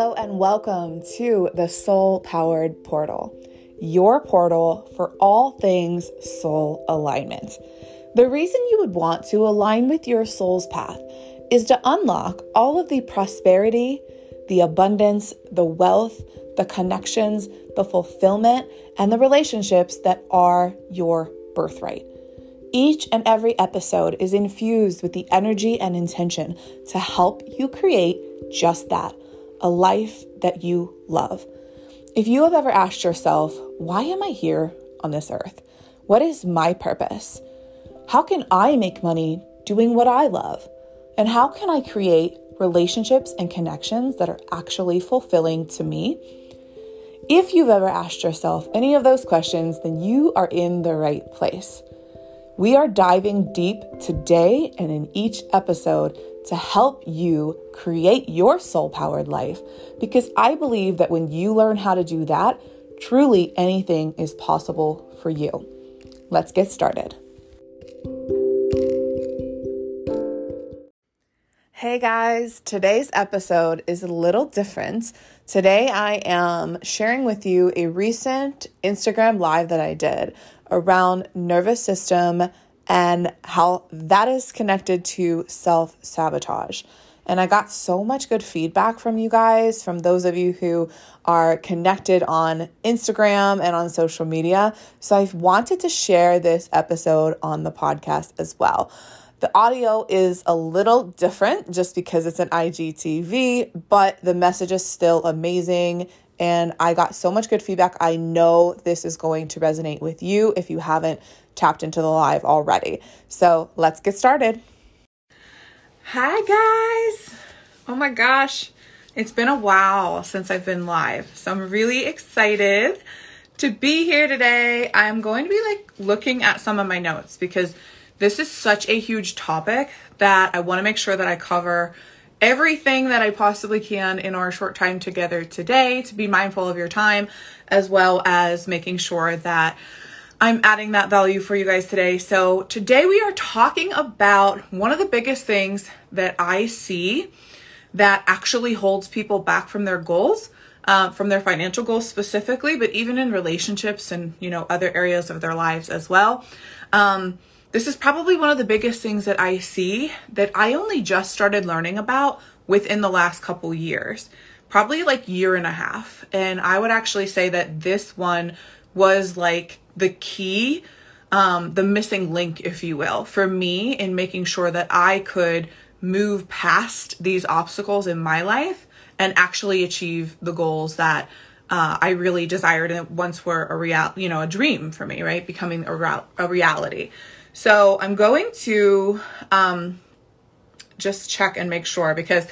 Hello, and welcome to the Soul Powered Portal, your portal for all things soul alignment. The reason you would want to align with your soul's path is to unlock all of the prosperity, the abundance, the wealth, the connections, the fulfillment, and the relationships that are your birthright. Each and every episode is infused with the energy and intention to help you create just that a life that you love. If you have ever asked yourself, why am I here on this earth? What is my purpose? How can I make money doing what I love? And how can I create relationships and connections that are actually fulfilling to me? If you've ever asked yourself any of those questions, then you are in the right place. We are diving deep today and in each episode to help you create your soul powered life because I believe that when you learn how to do that, truly anything is possible for you. Let's get started. Hey guys, today's episode is a little different. Today I am sharing with you a recent Instagram live that I did around nervous system and how that is connected to self sabotage. And I got so much good feedback from you guys, from those of you who are connected on Instagram and on social media. So I wanted to share this episode on the podcast as well. The audio is a little different just because it's an IGTV, but the message is still amazing. And I got so much good feedback. I know this is going to resonate with you if you haven't tapped into the live already. So let's get started. Hi, guys. Oh my gosh. It's been a while since I've been live. So I'm really excited to be here today. I'm going to be like looking at some of my notes because this is such a huge topic that I want to make sure that I cover everything that I possibly can in our short time together today to be mindful of your time, as well as making sure that I'm adding that value for you guys today. So, today we are talking about one of the biggest things that I see that actually holds people back from their goals. Uh, from their financial goals specifically, but even in relationships and you know other areas of their lives as well. Um, this is probably one of the biggest things that I see that I only just started learning about within the last couple years, probably like year and a half. And I would actually say that this one was like the key, um, the missing link, if you will, for me in making sure that I could move past these obstacles in my life and actually achieve the goals that uh, I really desired and once were a real, you know, a dream for me, right? Becoming a, real, a reality. So I'm going to um, just check and make sure because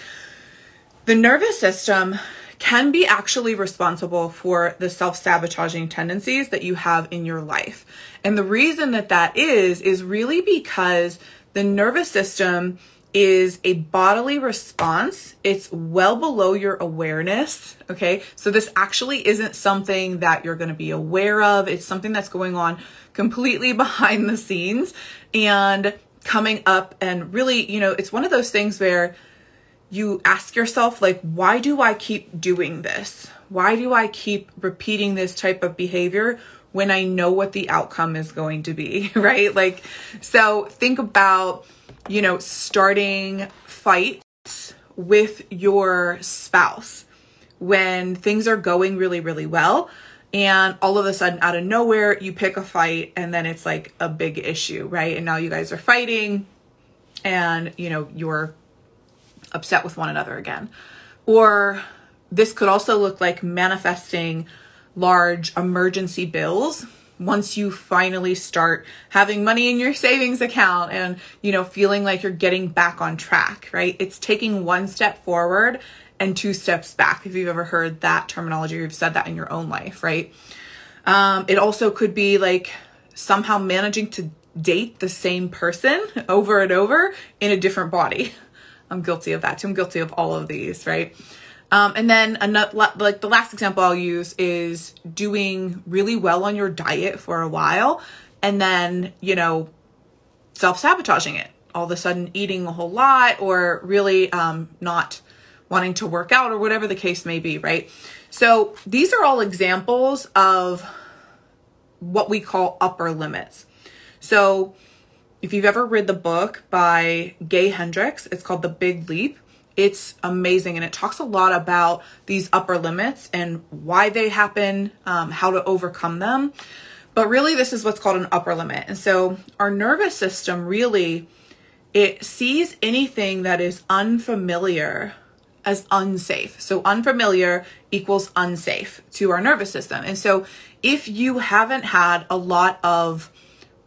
the nervous system can be actually responsible for the self sabotaging tendencies that you have in your life. And the reason that that is, is really because the nervous system is a bodily response. It's well below your awareness. Okay. So this actually isn't something that you're going to be aware of. It's something that's going on completely behind the scenes and coming up and really, you know, it's one of those things where you ask yourself, like, why do I keep doing this? Why do I keep repeating this type of behavior when I know what the outcome is going to be, right? Like, so think about, you know, starting fights with your spouse when things are going really, really well. And all of a sudden, out of nowhere, you pick a fight and then it's like a big issue, right? And now you guys are fighting and, you know, you're upset with one another again. Or this could also look like manifesting large emergency bills once you finally start having money in your savings account and you know feeling like you're getting back on track right it's taking one step forward and two steps back if you've ever heard that terminology or you've said that in your own life right um, it also could be like somehow managing to date the same person over and over in a different body I'm guilty of that too. I'm guilty of all of these, right? Um, and then another, like the last example I'll use is doing really well on your diet for a while and then, you know, self sabotaging it. All of a sudden eating a whole lot or really um, not wanting to work out or whatever the case may be, right? So these are all examples of what we call upper limits. So if you've ever read the book by Gay Hendricks, it's called The Big Leap. It's amazing and it talks a lot about these upper limits and why they happen, um, how to overcome them. But really, this is what's called an upper limit. And so our nervous system really it sees anything that is unfamiliar as unsafe. So unfamiliar equals unsafe to our nervous system. And so if you haven't had a lot of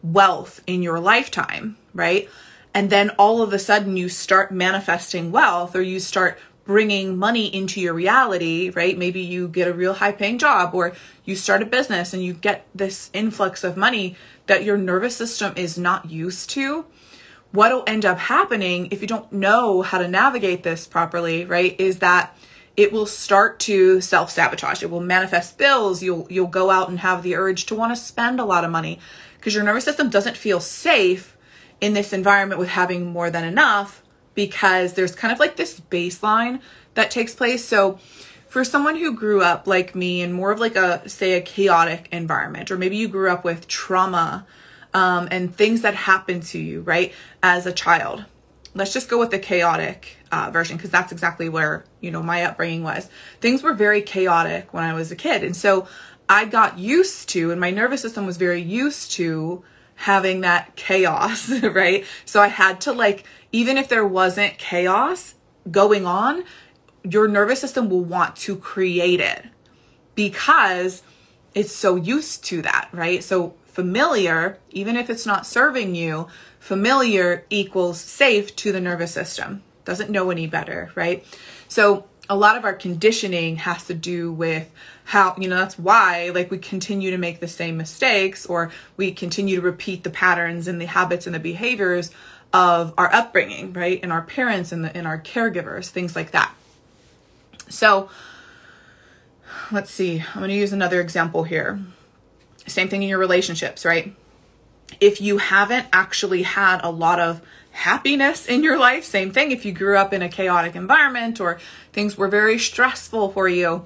wealth in your lifetime, right? And then all of a sudden you start manifesting wealth or you start bringing money into your reality, right? Maybe you get a real high paying job or you start a business and you get this influx of money that your nervous system is not used to. What'll end up happening if you don't know how to navigate this properly, right? Is that it will start to self-sabotage. It will manifest bills. You'll you'll go out and have the urge to want to spend a lot of money because your nervous system doesn't feel safe in this environment with having more than enough because there's kind of like this baseline that takes place. So for someone who grew up like me in more of like a say a chaotic environment or maybe you grew up with trauma um, and things that happen to you right as a child. Let's just go with the chaotic uh, version because that's exactly where you know my upbringing was. Things were very chaotic when i was a kid and so i got used to and my nervous system was very used to having that chaos right? So i had to like even if there wasn't chaos going on your nervous system will want to create it because it's so used to that right? So familiar even if it's not serving you familiar equals safe to the nervous system. Doesn't know any better, right? So a lot of our conditioning has to do with how, you know, that's why like we continue to make the same mistakes or we continue to repeat the patterns and the habits and the behaviors of our upbringing, right? And our parents and, the, and our caregivers, things like that. So let's see, I'm going to use another example here. Same thing in your relationships, right? if you haven't actually had a lot of happiness in your life, same thing. If you grew up in a chaotic environment or things were very stressful for you,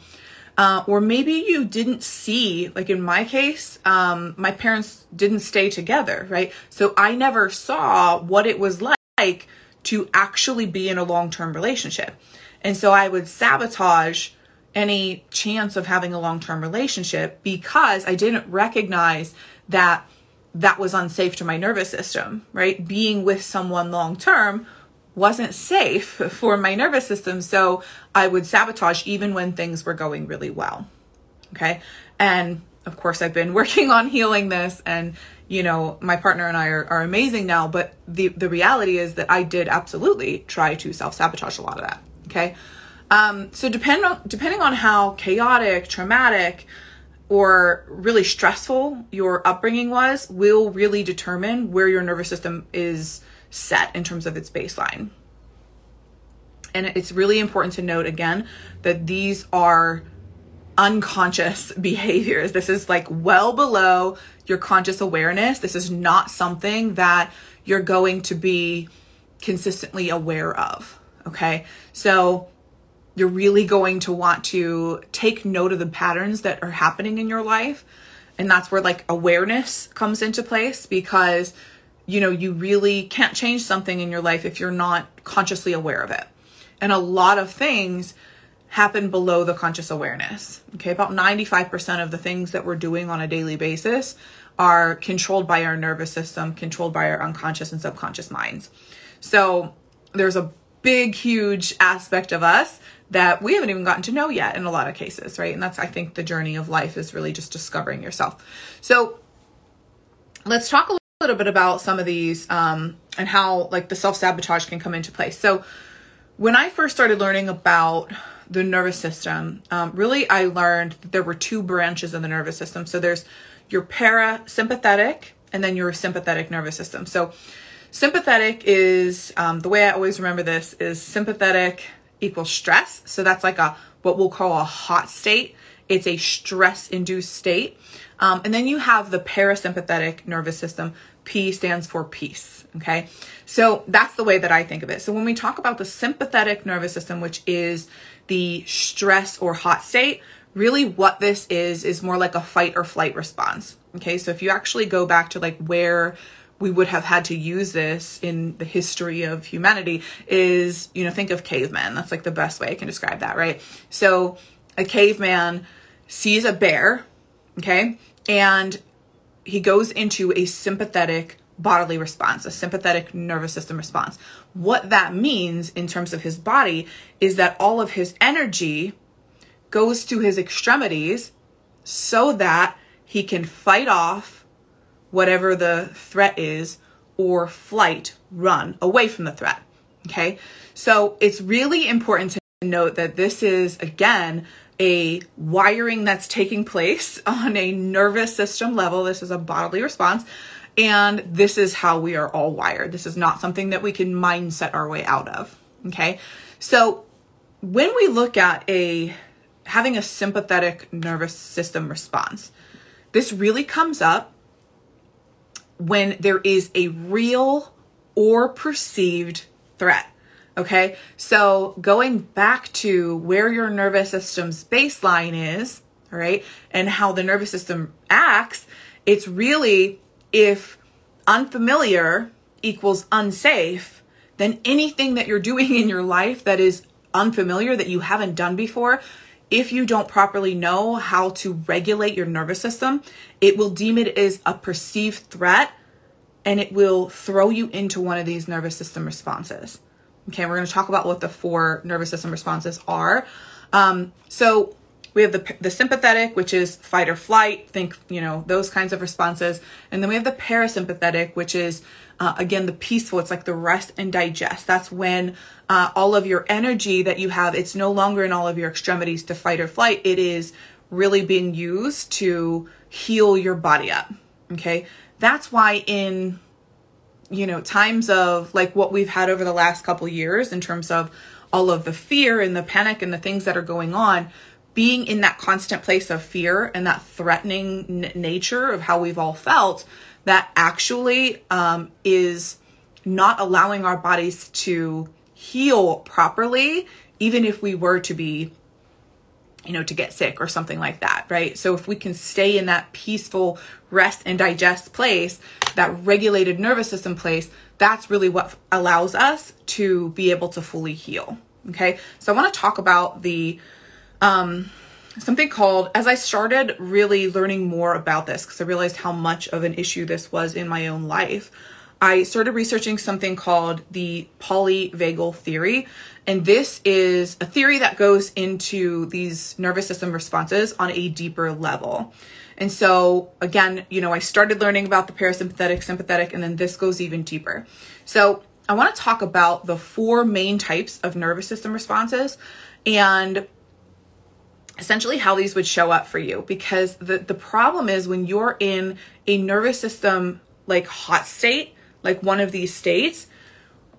uh, or maybe you didn't see, like in my case, um, my parents didn't stay together, right? So I never saw what it was like to actually be in a long term relationship. And so I would sabotage any chance of having a long term relationship because I didn't recognize that that was unsafe to my nervous system, right? Being with someone long term wasn't safe for my nervous system. So I would sabotage even when things were going really well. Okay. And of course, I've been working on healing this and you know, my partner and I are, are amazing now, but the, the reality is that I did absolutely try to self sabotage a lot of that. Okay. Um, so depend on, depending on how chaotic, traumatic, or really stressful your upbringing was will really determine where your nervous system is set in terms of its baseline. And it's really important to note again that these are unconscious behaviors. This is like well below your conscious awareness. This is not something that you're going to be consistently aware of. Okay. So you're really going to want to take note of the patterns that are happening in your life. And that's where like awareness comes into place because, you know, you really can't change something in your life if you're not consciously aware of it. And a lot of things happen below the conscious awareness. Okay. About 95% of the things that we're doing on a daily basis are controlled by our nervous system, controlled by our unconscious and subconscious minds. So there's a big, huge aspect of us that we haven't even gotten to know yet in a lot of cases, right? And that's, I think, the journey of life is really just discovering yourself. So let's talk a little bit about some of these um, and how like the self sabotage can come into place. So when I first started learning about the nervous system, um, really I learned that there were two branches of the nervous system. So there's your parasympathetic and then your sympathetic nervous system. So sympathetic is um, the way I always remember this is sympathetic equals stress. So that's like a what we'll call a hot state. It's a stress induced state. Um, and then you have the parasympathetic nervous system. P stands for peace. Okay. So that's the way that I think of it. So when we talk about the sympathetic nervous system, which is the stress or hot state, really what this is, is more like a fight or flight response. Okay. So if you actually go back to like where we would have had to use this in the history of humanity is, you know, think of cavemen. That's like the best way I can describe that, right? So a caveman sees a bear, okay, and he goes into a sympathetic bodily response, a sympathetic nervous system response. What that means in terms of his body is that all of his energy goes to his extremities so that he can fight off whatever the threat is or flight, run away from the threat. Okay. So it's really important to note that this is, again, a wiring that's taking place on a nervous system level. This is a bodily response. And this is how we are all wired. This is not something that we can mindset our way out of. Okay. So when we look at a having a sympathetic nervous system response, this really comes up when there is a real or perceived threat. Okay, so going back to where your nervous system's baseline is, all right, and how the nervous system acts, it's really if unfamiliar equals unsafe, then anything that you're doing in your life that is unfamiliar, that you haven't done before, if you don't properly know how to regulate your nervous system, it will deem it as a perceived threat and it will throw you into one of these nervous system responses. Okay, we're going to talk about what the four nervous system responses are. Um, so we have the, the sympathetic, which is fight or flight, think, you know, those kinds of responses. And then we have the parasympathetic, which is, uh, again, the peaceful. It's like the rest and digest. That's when uh, all of your energy that you have, it's no longer in all of your extremities to fight or flight. It is really being used to heal your body up. Okay. That's why in you know, times of like what we've had over the last couple years in terms of all of the fear and the panic and the things that are going on, being in that constant place of fear and that threatening n- nature of how we've all felt, that actually um, is not allowing our bodies to heal properly, even if we were to be you know, to get sick or something like that, right? So if we can stay in that peaceful rest and digest place, that regulated nervous system place, that's really what allows us to be able to fully heal. Okay. So I want to talk about the, um, something called, as I started really learning more about this, because I realized how much of an issue this was in my own life. I started researching something called the polyvagal theory. And this is a theory that goes into these nervous system responses on a deeper level. And so, again, you know, I started learning about the parasympathetic, sympathetic, and then this goes even deeper. So, I want to talk about the four main types of nervous system responses and essentially how these would show up for you because the the problem is when you're in a nervous system like hot state like one of these states,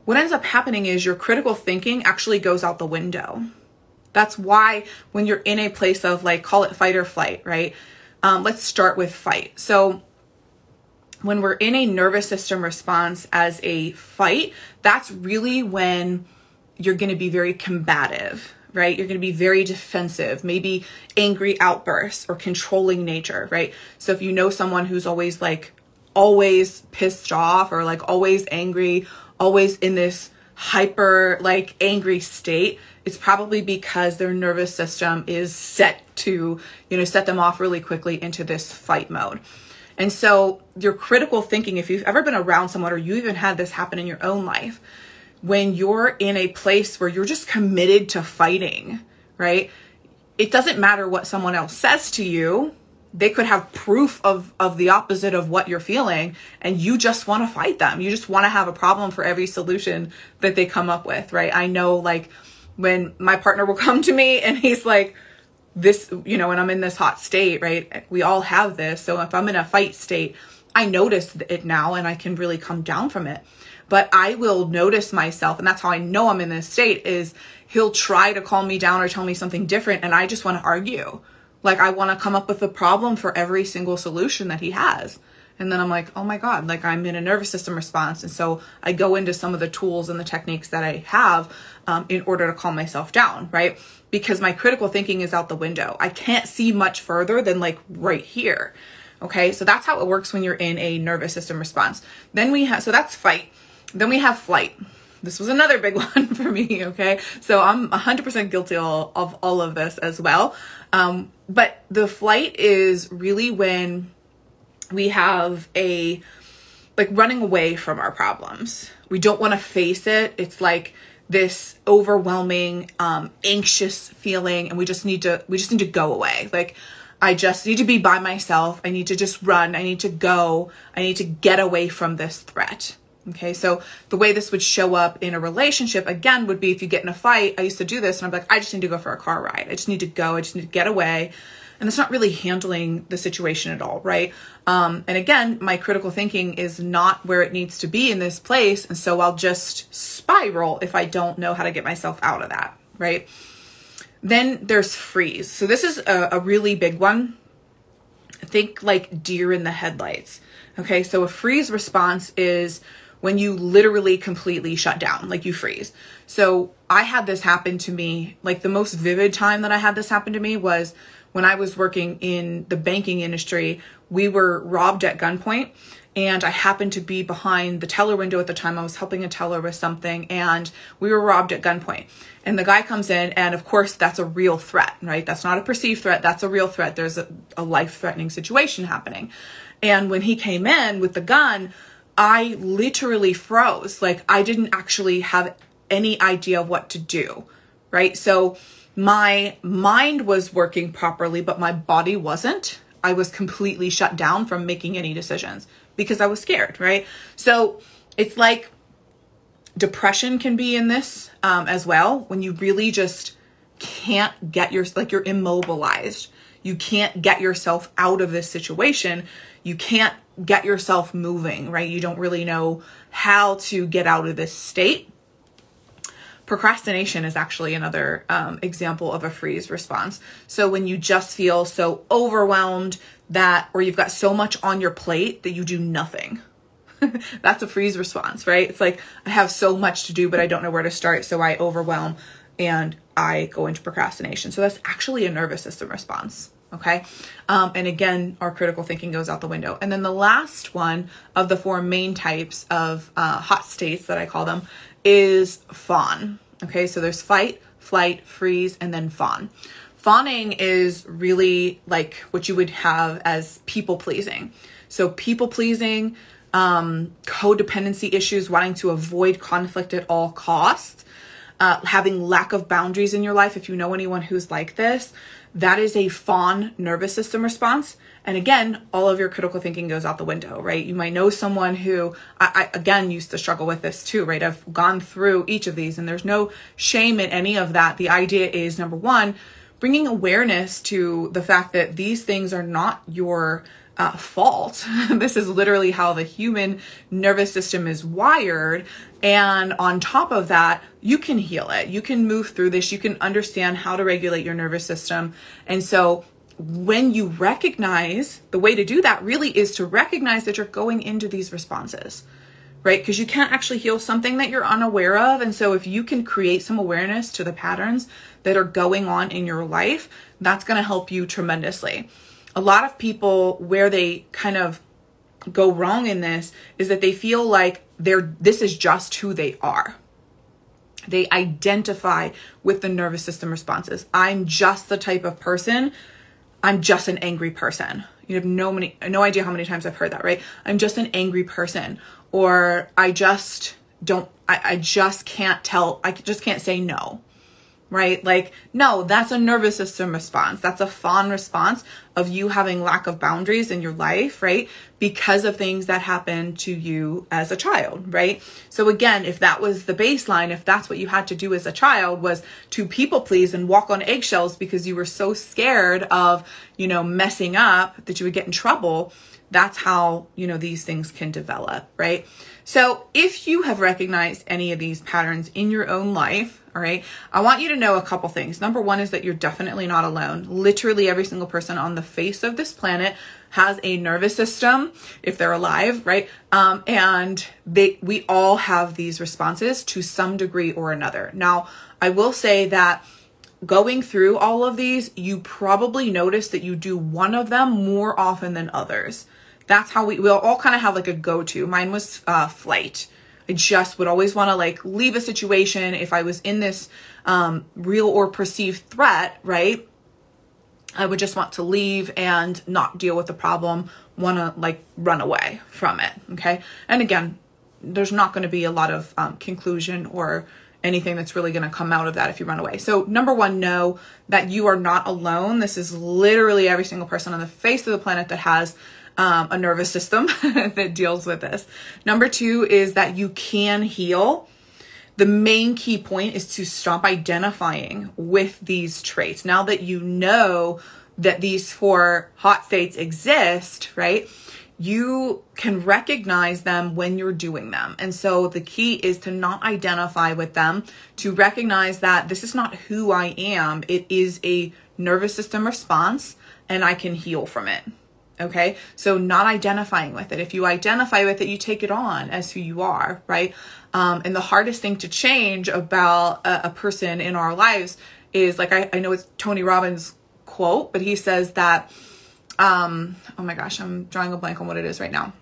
what ends up happening is your critical thinking actually goes out the window. That's why when you're in a place of like, call it fight or flight, right? Um, let's start with fight. So when we're in a nervous system response as a fight, that's really when you're going to be very combative, right? You're going to be very defensive, maybe angry outbursts or controlling nature, right? So if you know someone who's always like always pissed off or like always angry, always in this hyper like angry state, it's probably because their nervous system is set to, you know, set them off really quickly into this fight mode. And so your critical thinking, if you've ever been around someone or you even had this happen in your own life, when you're in a place where you're just committed to fighting, right? It doesn't matter what someone else says to you. They could have proof of of the opposite of what you're feeling and you just want to fight them. You just want to have a problem for every solution that they come up with right? I know like when my partner will come to me and he's like this you know when i'm in this hot state right? We all have this. So if i'm in a fight state i notice it now and i can really come down from it but i will notice myself and that's how i know i'm in this state is he'll try to calm me down or tell me something different and i just want to argue like I want to come up with a problem for every single solution that he has. And then I'm like, oh my God, like I'm in a nervous system response. And so I go into some of the tools and the techniques that I have um, in order to calm myself down, right? Because my critical thinking is out the window. I can't see much further than like right here. Okay, so that's how it works when you're in a nervous system response. Then we have, so that's fight. Then we have flight. This was another big one for me, okay? So I'm 100% guilty of all of this as well. Um, but the flight is really when we have a, like running away from our problems. We don't want to face it. It's like, this overwhelming um anxious feeling and we just need to we just need to go away like I just need to be by myself. I need to just run. I need to go. I need to get away from this threat. Okay, so the way this would show up in a relationship again would be if you get in a fight. I used to do this and I'm like, I just need to go for a car ride. I just need to go. I just need to get away. And it's not really handling the situation at all, right? Um, and again, my critical thinking is not where it needs to be in this place. And so I'll just spiral if I don't know how to get myself out of that, right? Then there's freeze. So this is a, a really big one. Think like deer in the headlights. Okay, so a freeze response is when you literally completely shut down, like you freeze. So I had this happen to me, like the most vivid time that I had this happen to me was when I was working in the banking industry. We were robbed at gunpoint and I happened to be behind the teller window at the time. I was helping a teller with something and we were robbed at gunpoint. And the guy comes in, and of course, that's a real threat, right? That's not a perceived threat, that's a real threat. There's a, a life threatening situation happening. And when he came in with the gun, I literally froze. Like, I didn't actually have any idea of what to do, right? So, my mind was working properly, but my body wasn't. I was completely shut down from making any decisions because I was scared, right? So it's like depression can be in this um, as well when you really just can't get your like you're immobilized. You can't get yourself out of this situation. You can't get yourself moving, right? You don't really know how to get out of this state. Procrastination is actually another um, example of a freeze response. So when you just feel so overwhelmed that, or you've got so much on your plate that you do nothing. That's a freeze response, right? It's like I have so much to do, but I don't know where to start. So I overwhelm and I go into procrastination. So that's actually a nervous system response. Okay. Um, and again, our critical thinking goes out the window. And then the last one of the four main types of uh, hot states that I call them is fawn. Okay, so there's fight, flight, freeze, and then fawn. Fawning is really like what you would have as people pleasing. So, people pleasing, um, codependency issues, wanting to avoid conflict at all costs, uh, having lack of boundaries in your life. If you know anyone who's like this, that is a fawn nervous system response. And again, all of your critical thinking goes out the window, right? You might know someone who, I, I, again used to struggle with this too, right? I've gone through each of these and there's no shame in any of that. The idea is number one, bringing awareness to the fact that these things are not your uh, fault. this is literally how the human nervous system is wired. And on top of that, you can heal it. You can move through this. You can understand how to regulate your nervous system. And so when you recognize the way to do that really is to recognize that you're going into these responses right? Because you can't actually heal something that you're unaware of. And so, if you can create some awareness to the patterns that are going on in your life, that's going to help you tremendously a lot of people where they kind of go wrong in this is that they feel like they're this is just who they are. They identify with the nervous system responses. I'm just the type of person. I'm just an angry person. You have no many no idea how many times i've heard that right? I'm just an angry person. Or i just don't I, I just can't tell i just can't say no right? Like, no, that's a nervous system response. That's a fawn response of you having lack of boundaries in your life, right? Because of things that happened to you as a child, right? So again, if that was the baseline, if that's what you had to do as a child was to people please and walk on eggshells because you were so scared of, you know, messing up that you would get in trouble, that's how, you know, these things can develop, right? So if you have recognized any of these patterns in your own life, all right, I want you to know a couple things. Number one is that you're definitely not alone. Literally every single person on the face of this planet has a nervous system if they're alive, right? Um, and they, we all have these responses to some degree or another. Now, I will say that going through all of these, you probably notice that you do one of them more often than others. That's how we, we'll all kind of have like a go to. Mine was uh, flight. I just would always want to like leave a situation if I was in this um, real or perceived threat, right? I would just want to leave and not deal with the problem, want to like run away from it. Okay. And again, there's not going to be a lot of um, conclusion or anything that's really going to come out of that if you run away. So, number one, know that you are not alone. This is literally every single person on the face of the planet that has um, a nervous system that deals with this. Number two is that you can heal. The main key point is to stop identifying with these traits. Now that you know that these four hot states exist, right? You can recognize them when you're doing them. And so the key is to not identify with them, to recognize that this is not who I am. It is a nervous system response and I can heal from it. Okay. So not identifying with it. If you identify with it, you take it on as who you are, right? Um, and the hardest thing to change about a, a person in our lives is like, I, I know it's Tony Robbins quote, but he says that, um, oh my gosh, I'm drawing a blank on what it is right now.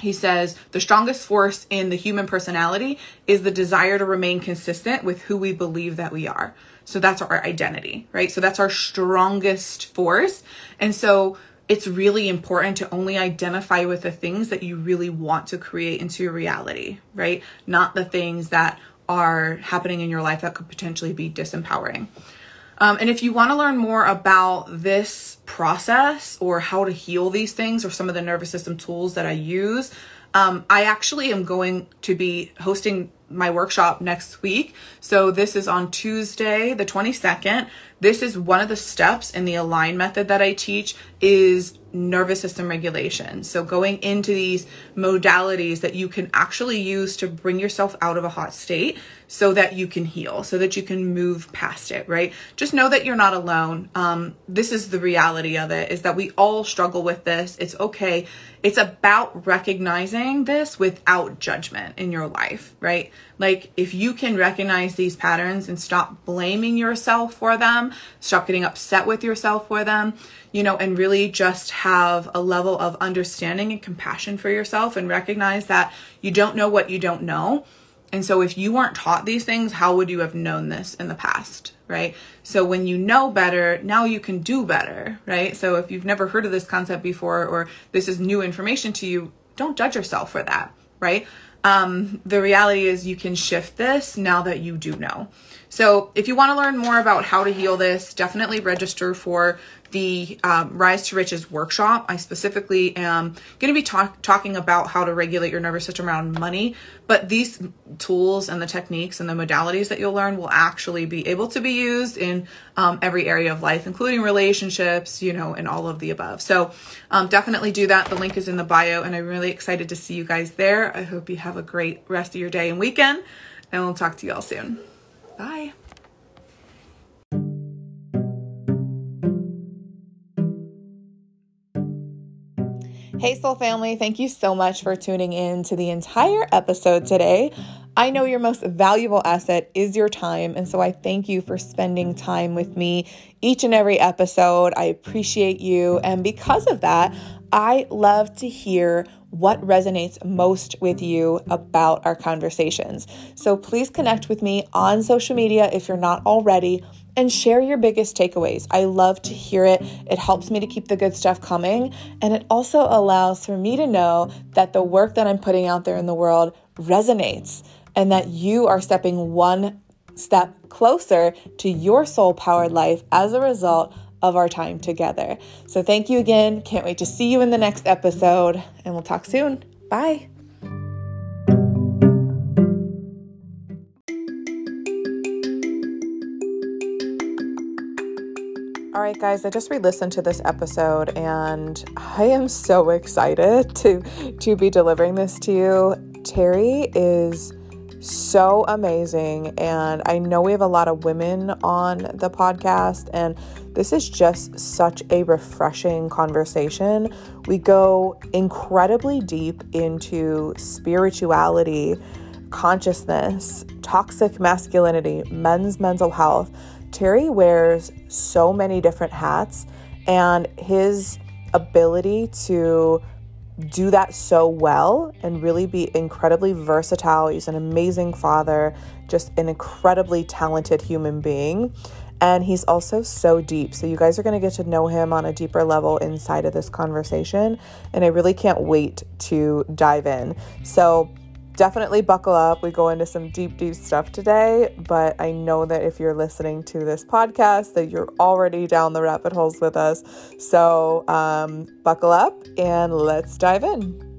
He says the strongest force in the human personality is the desire to remain consistent with who we believe that we are. So that's our identity, right? So that's our strongest force. And so it's really important to only identify with the things that you really want to create into your reality, right? Not the things that are happening in your life that could potentially be disempowering. Um, and if you want to learn more about this process or how to heal these things or some of the nervous system tools that I use, um, I actually am going to be hosting my workshop next week. So this is on Tuesday, the 22nd. This is one of the steps in the align method that I teach is nervous system regulation. So going into these modalities that you can actually use to bring yourself out of a hot state so that you can heal, so that you can move past it, right? Just know that you're not alone. Um, this is the reality of it is that we all struggle with this. It's okay. It's about recognizing this without judgment in your life, right? Like if you can recognize these patterns and stop blaming yourself for them, stop getting upset with yourself for them, you know, and really just have a level of understanding and compassion for yourself and recognize that you don't know what you don't know. And so if you weren't taught these things, how would you have known this in the past? Right. So when you know better, now you can do better. Right. So if you've never heard of this concept before or this is new information to you, don't judge yourself for that. Right. Um, the reality is you can shift this now that you do know. So if you want to learn more about how to heal this, definitely register for the um, Rise to Riches workshop. I specifically am going to be talk- talking about how to regulate your nervous system around money, but these tools and the techniques and the modalities that you'll learn will actually be able to be used in um, every area of life, including relationships, you know, and all of the above. So um, definitely do that. The link is in the bio, and I'm really excited to see you guys there. I hope you have a great rest of your day and weekend, and we'll talk to you all soon. Bye. Hey, Soul Family, thank you so much for tuning in to the entire episode today. I know your most valuable asset is your time, and so I thank you for spending time with me each and every episode. I appreciate you, and because of that, I love to hear what resonates most with you about our conversations. So please connect with me on social media if you're not already and share your biggest takeaways. I love to hear it. It helps me to keep the good stuff coming. And it also allows for me to know that the work that I'm putting out there in the world resonates and that you are stepping one step closer to your soul powered life as a result of our time together. So, thank you again. Can't wait to see you in the next episode, and we'll talk soon. Bye. Right, guys, I just re-listened to this episode and I am so excited to to be delivering this to you. Terry is so amazing and I know we have a lot of women on the podcast and this is just such a refreshing conversation. We go incredibly deep into spirituality, consciousness, toxic masculinity, men's mental health Terry wears so many different hats, and his ability to do that so well and really be incredibly versatile. He's an amazing father, just an incredibly talented human being. And he's also so deep. So, you guys are going to get to know him on a deeper level inside of this conversation. And I really can't wait to dive in. So, definitely buckle up. We go into some deep, deep stuff today, but I know that if you're listening to this podcast, that you're already down the rabbit holes with us. So um, buckle up and let's dive in.